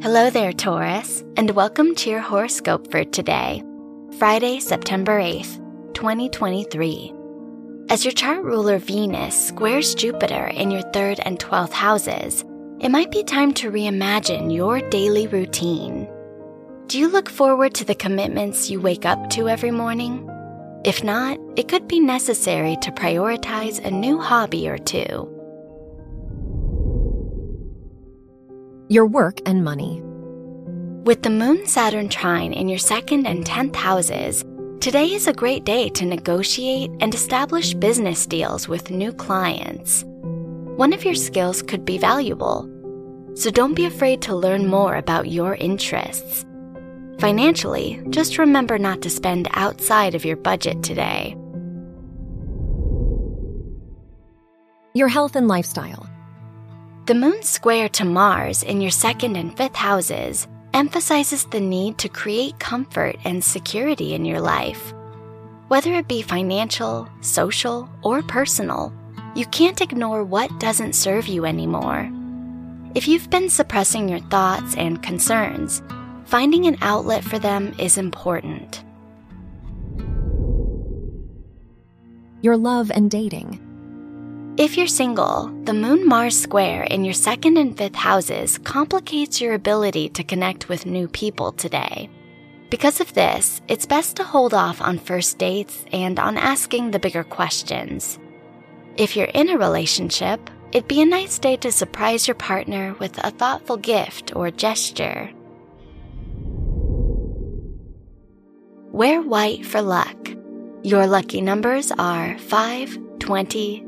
Hello there, Taurus, and welcome to your horoscope for today, Friday, September 8th, 2023. As your chart ruler Venus squares Jupiter in your third and 12th houses, it might be time to reimagine your daily routine. Do you look forward to the commitments you wake up to every morning? If not, it could be necessary to prioritize a new hobby or two. Your work and money. With the Moon Saturn trine in your second and 10th houses, today is a great day to negotiate and establish business deals with new clients. One of your skills could be valuable, so don't be afraid to learn more about your interests. Financially, just remember not to spend outside of your budget today. Your health and lifestyle. The moon square to Mars in your second and fifth houses emphasizes the need to create comfort and security in your life. Whether it be financial, social, or personal, you can't ignore what doesn't serve you anymore. If you've been suppressing your thoughts and concerns, finding an outlet for them is important. Your love and dating. If you're single, the Moon Mars square in your second and fifth houses complicates your ability to connect with new people today. Because of this, it's best to hold off on first dates and on asking the bigger questions. If you're in a relationship, it'd be a nice day to surprise your partner with a thoughtful gift or gesture. Wear white for luck. Your lucky numbers are 5, 20,